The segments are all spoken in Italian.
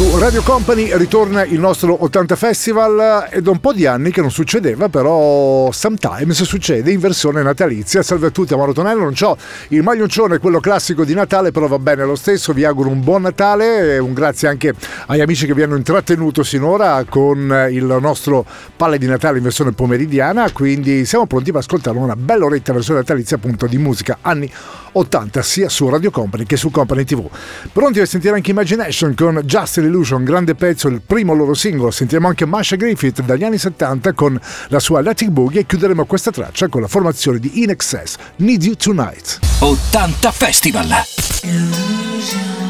Su Radio Company ritorna il nostro 80 Festival. È da un po' di anni che non succedeva, però sometimes succede in versione natalizia. Salve a tutti, Amaro Tonello, non ho il maglioncione, quello classico di Natale, però va bene lo stesso, vi auguro un buon Natale e un grazie anche agli amici che vi hanno intrattenuto sinora con il nostro palle di Natale in versione pomeridiana, quindi siamo pronti per ascoltare una bella oretta versione natalizia appunto di musica anni 80 sia su Radio Company che su Company TV. Pronti a sentire anche Imagination con Just an Illusion, grande pezzo, il primo loro singolo. Sentiremo anche Masha Griffith dagli anni 70 con la sua Latin Boogie e chiuderemo questa traccia con la formazione di In Excess, Need You Tonight. 80 Festival. Illusion.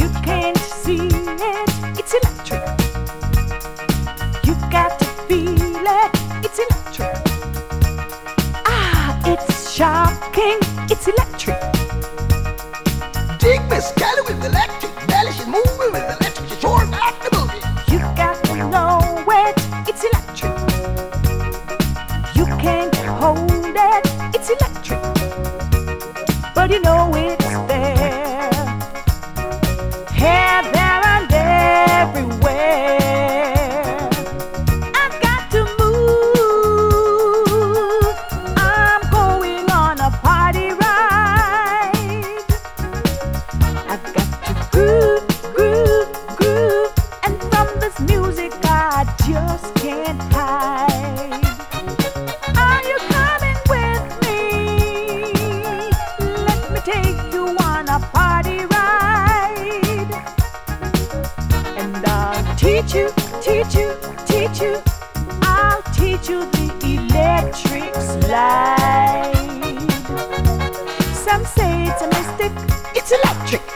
electric.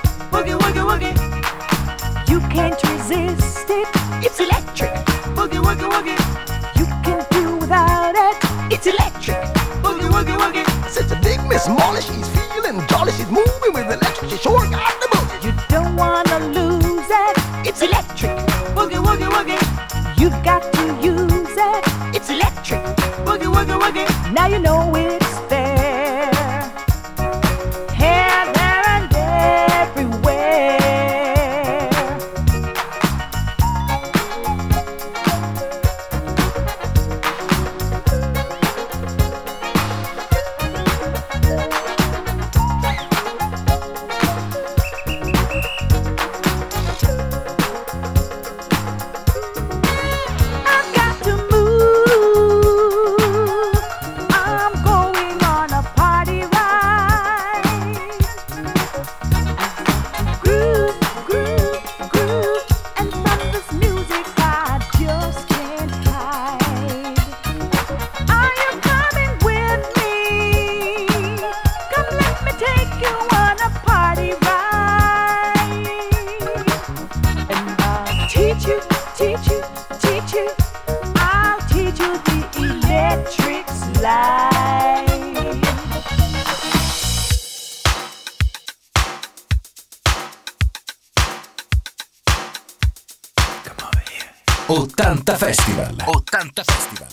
80 Festival. 80 Festival.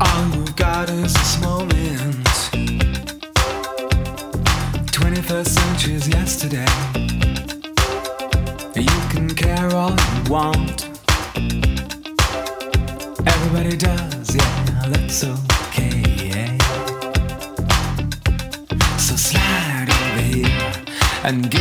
All we've got is this moment. 21st century's yesterday. You can care all you want. Everybody does. and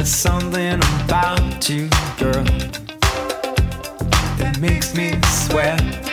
There's something about you, girl, that makes me sweat.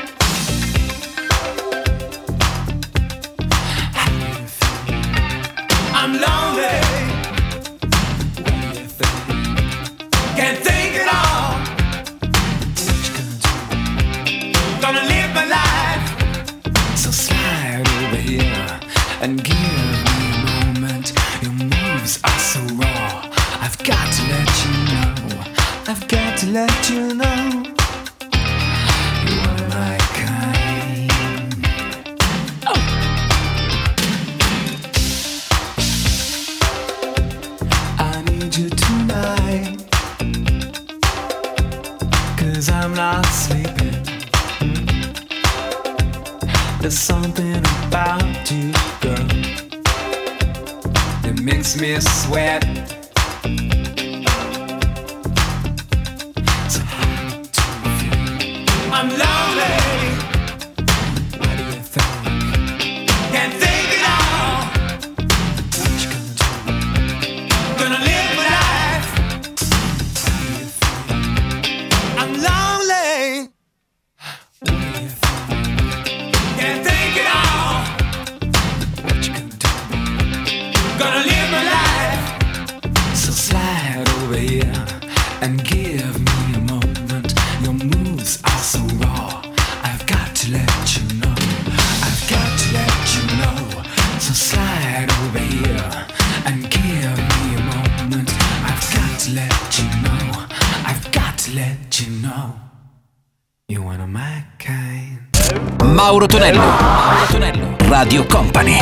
Mauro Tonello. Mauro Tonello. Radio Company.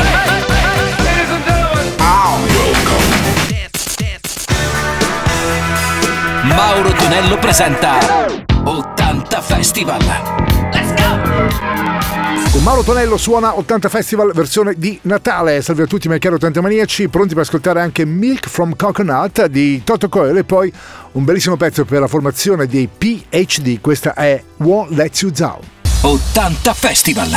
Mauro Tonello presenta 80 Festival. Let's go! Con Mauro Tonello suona 80 Festival versione di Natale. Salve a tutti, miei cari 80 maniaci, pronti per ascoltare anche Milk from Coconut di Toto Coelho e poi un bellissimo pezzo per la formazione dei PhD. Questa è Won't Let You Down. 80 Festival.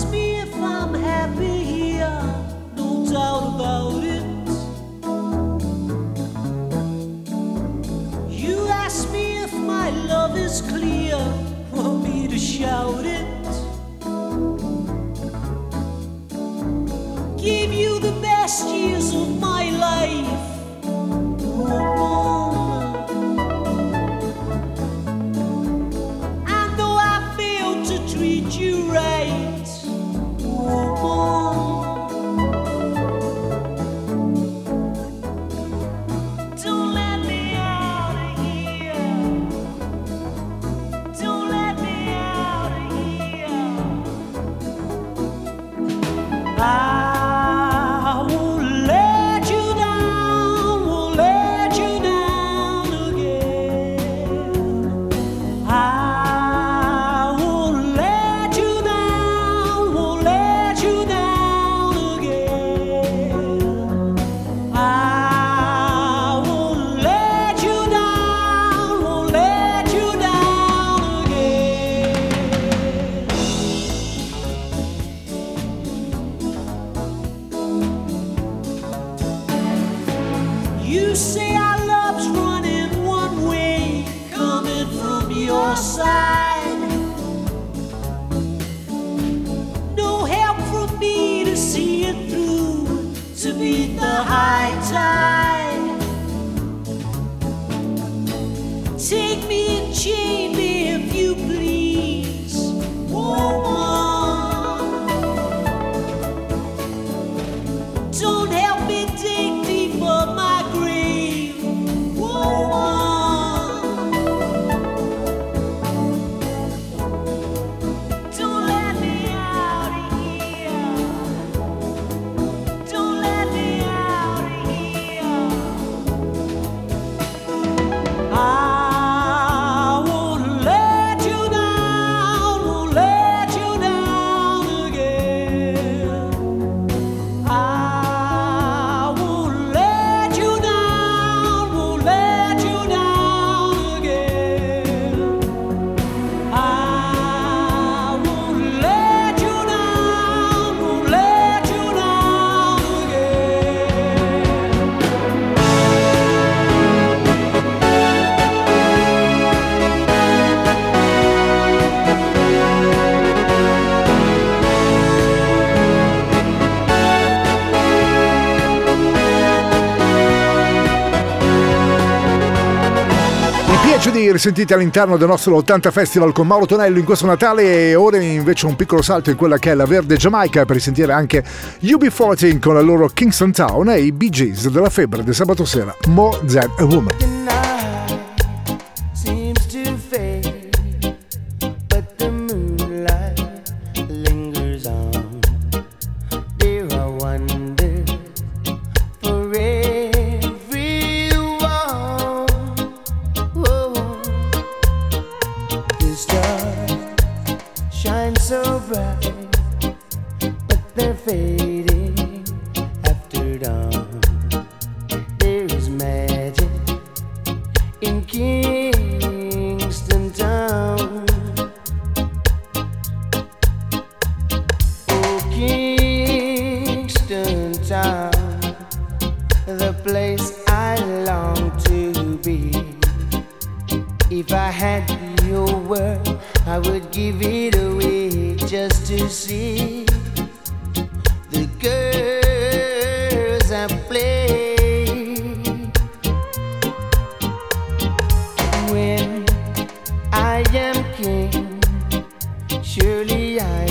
vida. piace di risentite all'interno del nostro 80 Festival con Mauro Tonello in questo Natale e ora invece un piccolo salto in quella che è la verde Giamaica per risentire anche UB14 con la loro Kingston Town e i Bee Gees della febbre del sabato sera More Than a Woman. I am king. Surely I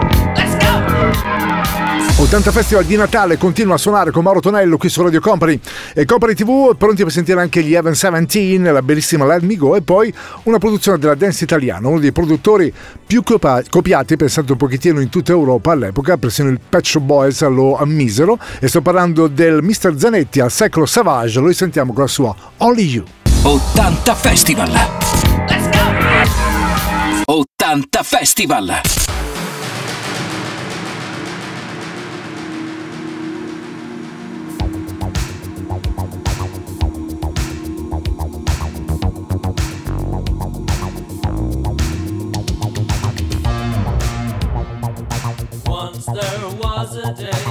80 Festival di Natale continua a suonare con Mauro Tonello qui su Radio Company e Company TV, pronti per sentire anche gli Evan 17, la bellissima Let Me Go e poi una produzione della Dance Italiana, uno dei produttori più copiati, pensate un pochettino, in tutta Europa all'epoca, persino il Pet Boys lo ammisero e sto parlando del Mr. Zanetti al secolo Savage, lo sentiamo con la sua Only You. 80 Festival! Let's go! 80 Festival! was a day.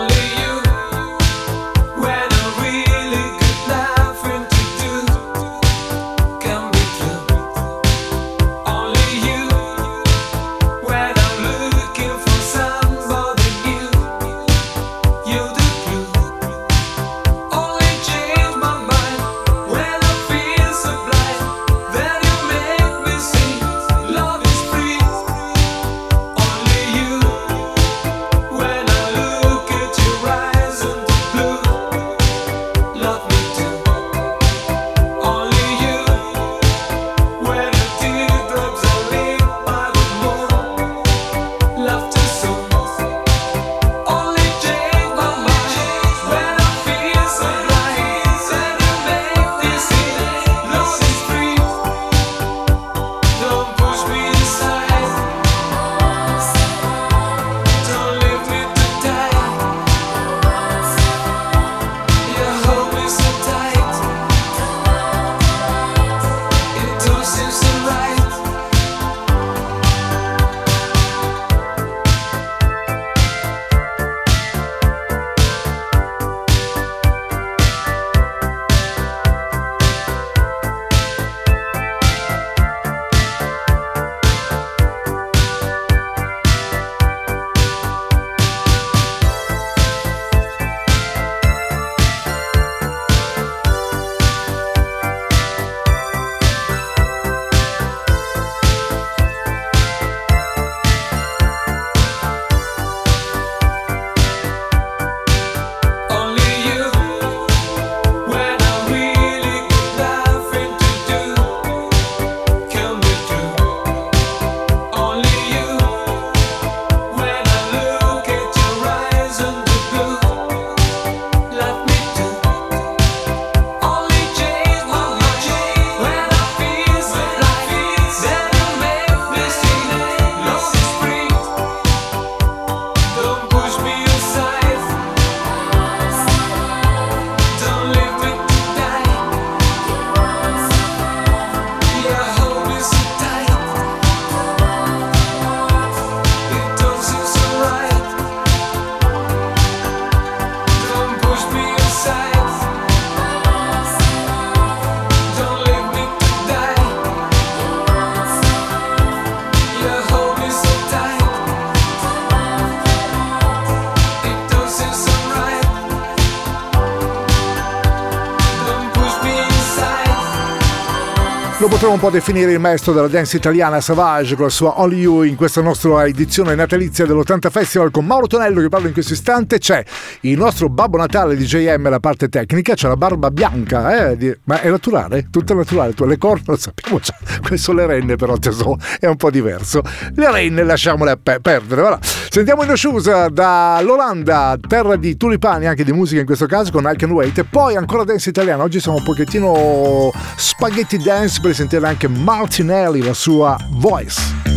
Potremmo un po' definire il maestro della dance italiana Savage con la sua Only You in questa nostra edizione natalizia dell'80 Festival con Mauro Tonello che parla in questo istante. C'è il nostro Babbo Natale di JM, la parte tecnica, c'è la barba bianca, eh, ma è naturale? Tutto è naturale, tu le corna lo sappiamo già, queste sono le renne però tesoro, è un po' diverso. Le renne lasciamole perdere, voilà. Sentiamo in Shoes dall'Olanda, terra di tulipani, anche di musica in questo caso con I Can Wait e poi ancora dance italiana. Oggi siamo un pochettino spaghetti dance per sentire anche Martinelli, la sua voice.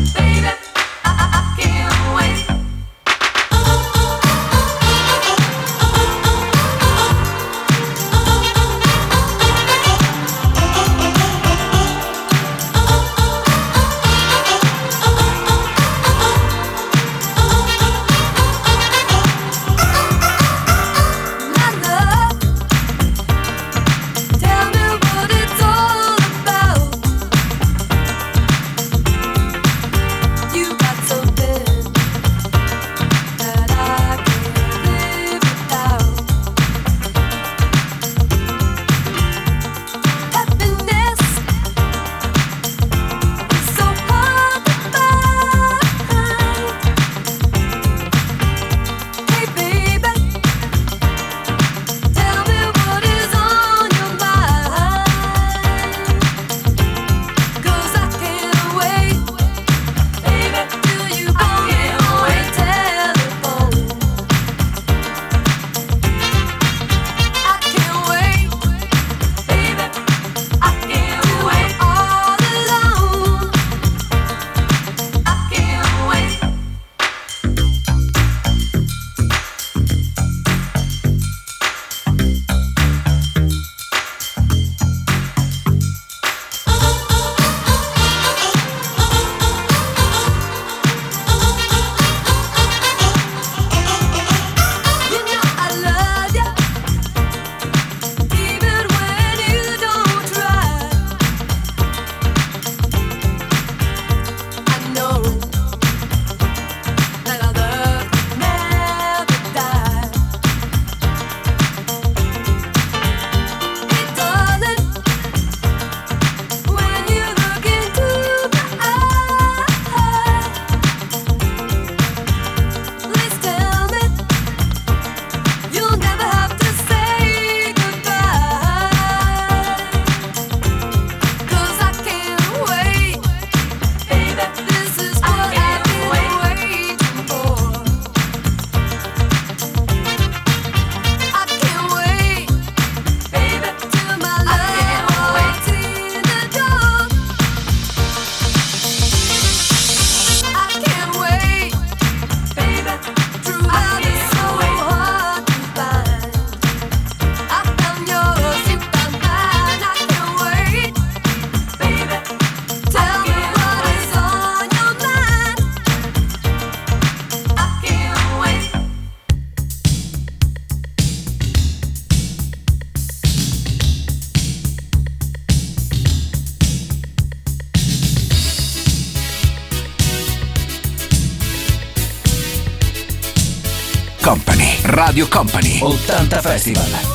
Company, 80 Festival.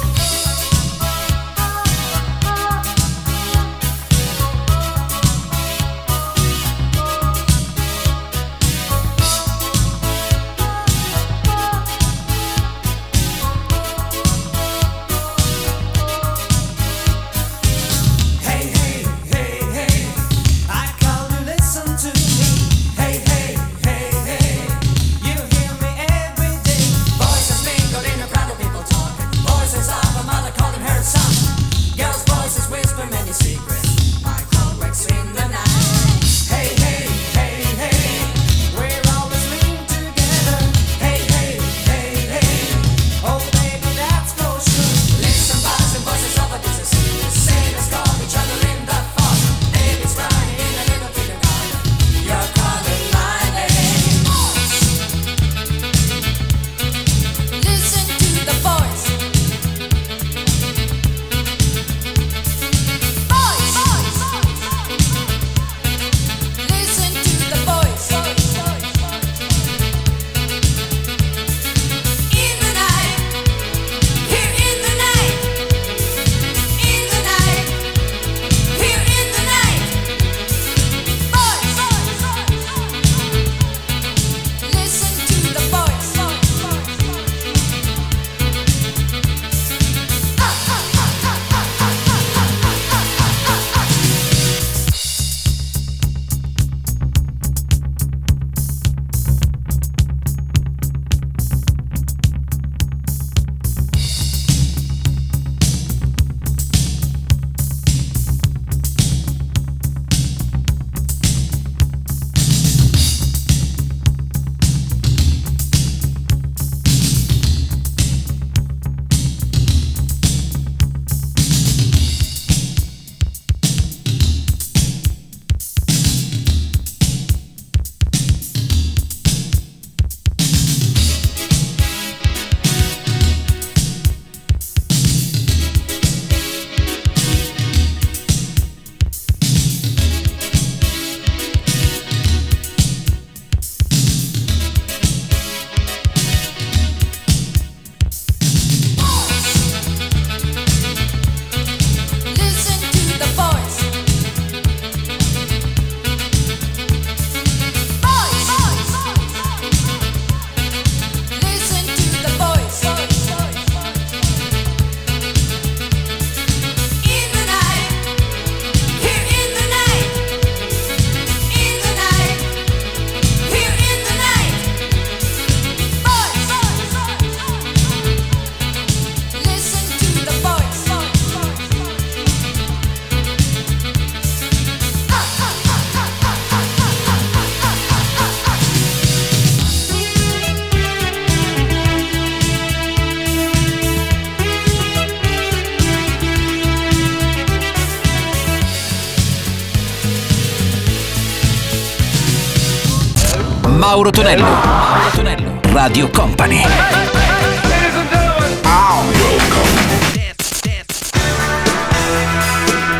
Mauro Tonello. Mauro Tonello. Radio Company.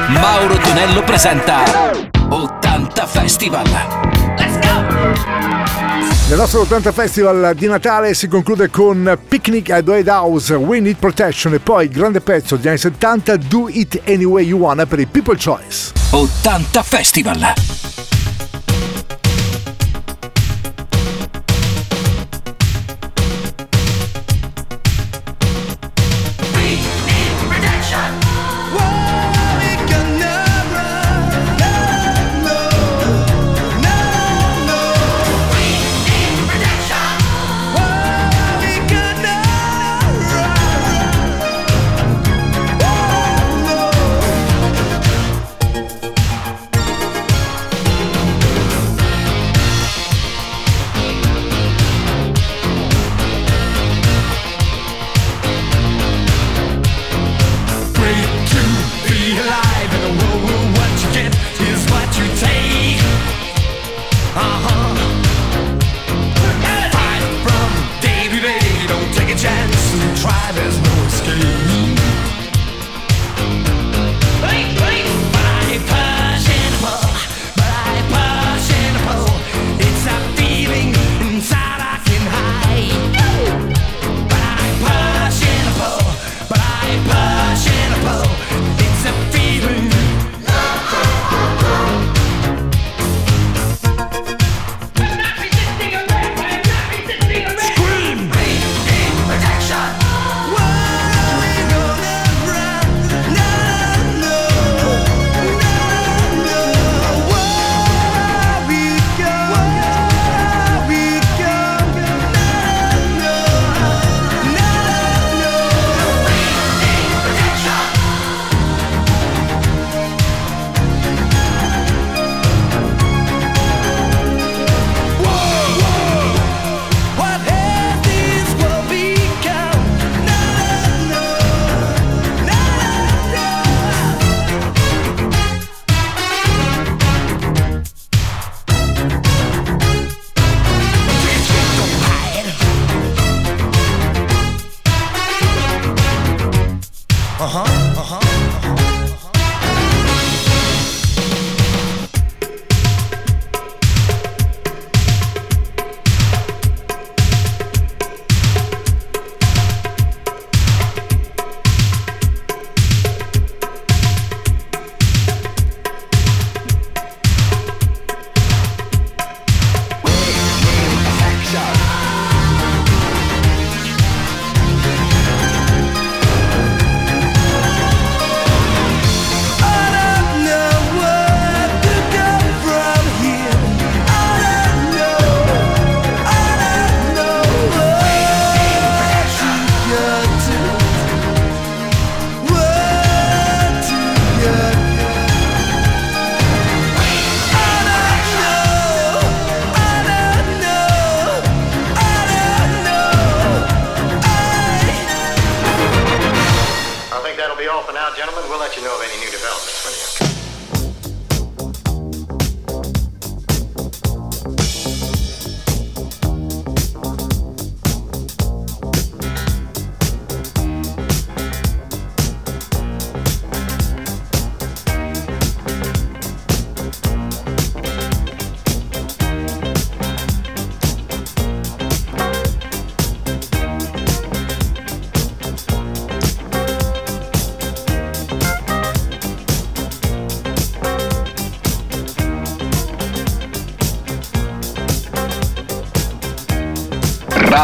Mauro Tonello presenta 80 Festival. Let's go! Il nostro 80 Festival di Natale si conclude con Picnic at White House, We Need Protection e poi grande pezzo degli anni 70, Do It Any Way You Wanna per i People Choice. 80 Festival.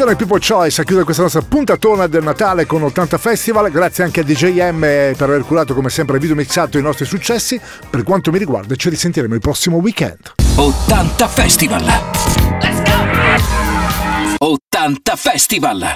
Il People Choice a chiudere questa nostra puntatona del Natale con 80 Festival. Grazie anche a DJM per aver curato come sempre il video mixato i nostri successi. Per quanto mi riguarda ci risentiremo il prossimo weekend. 80 Festival. 80 Festival.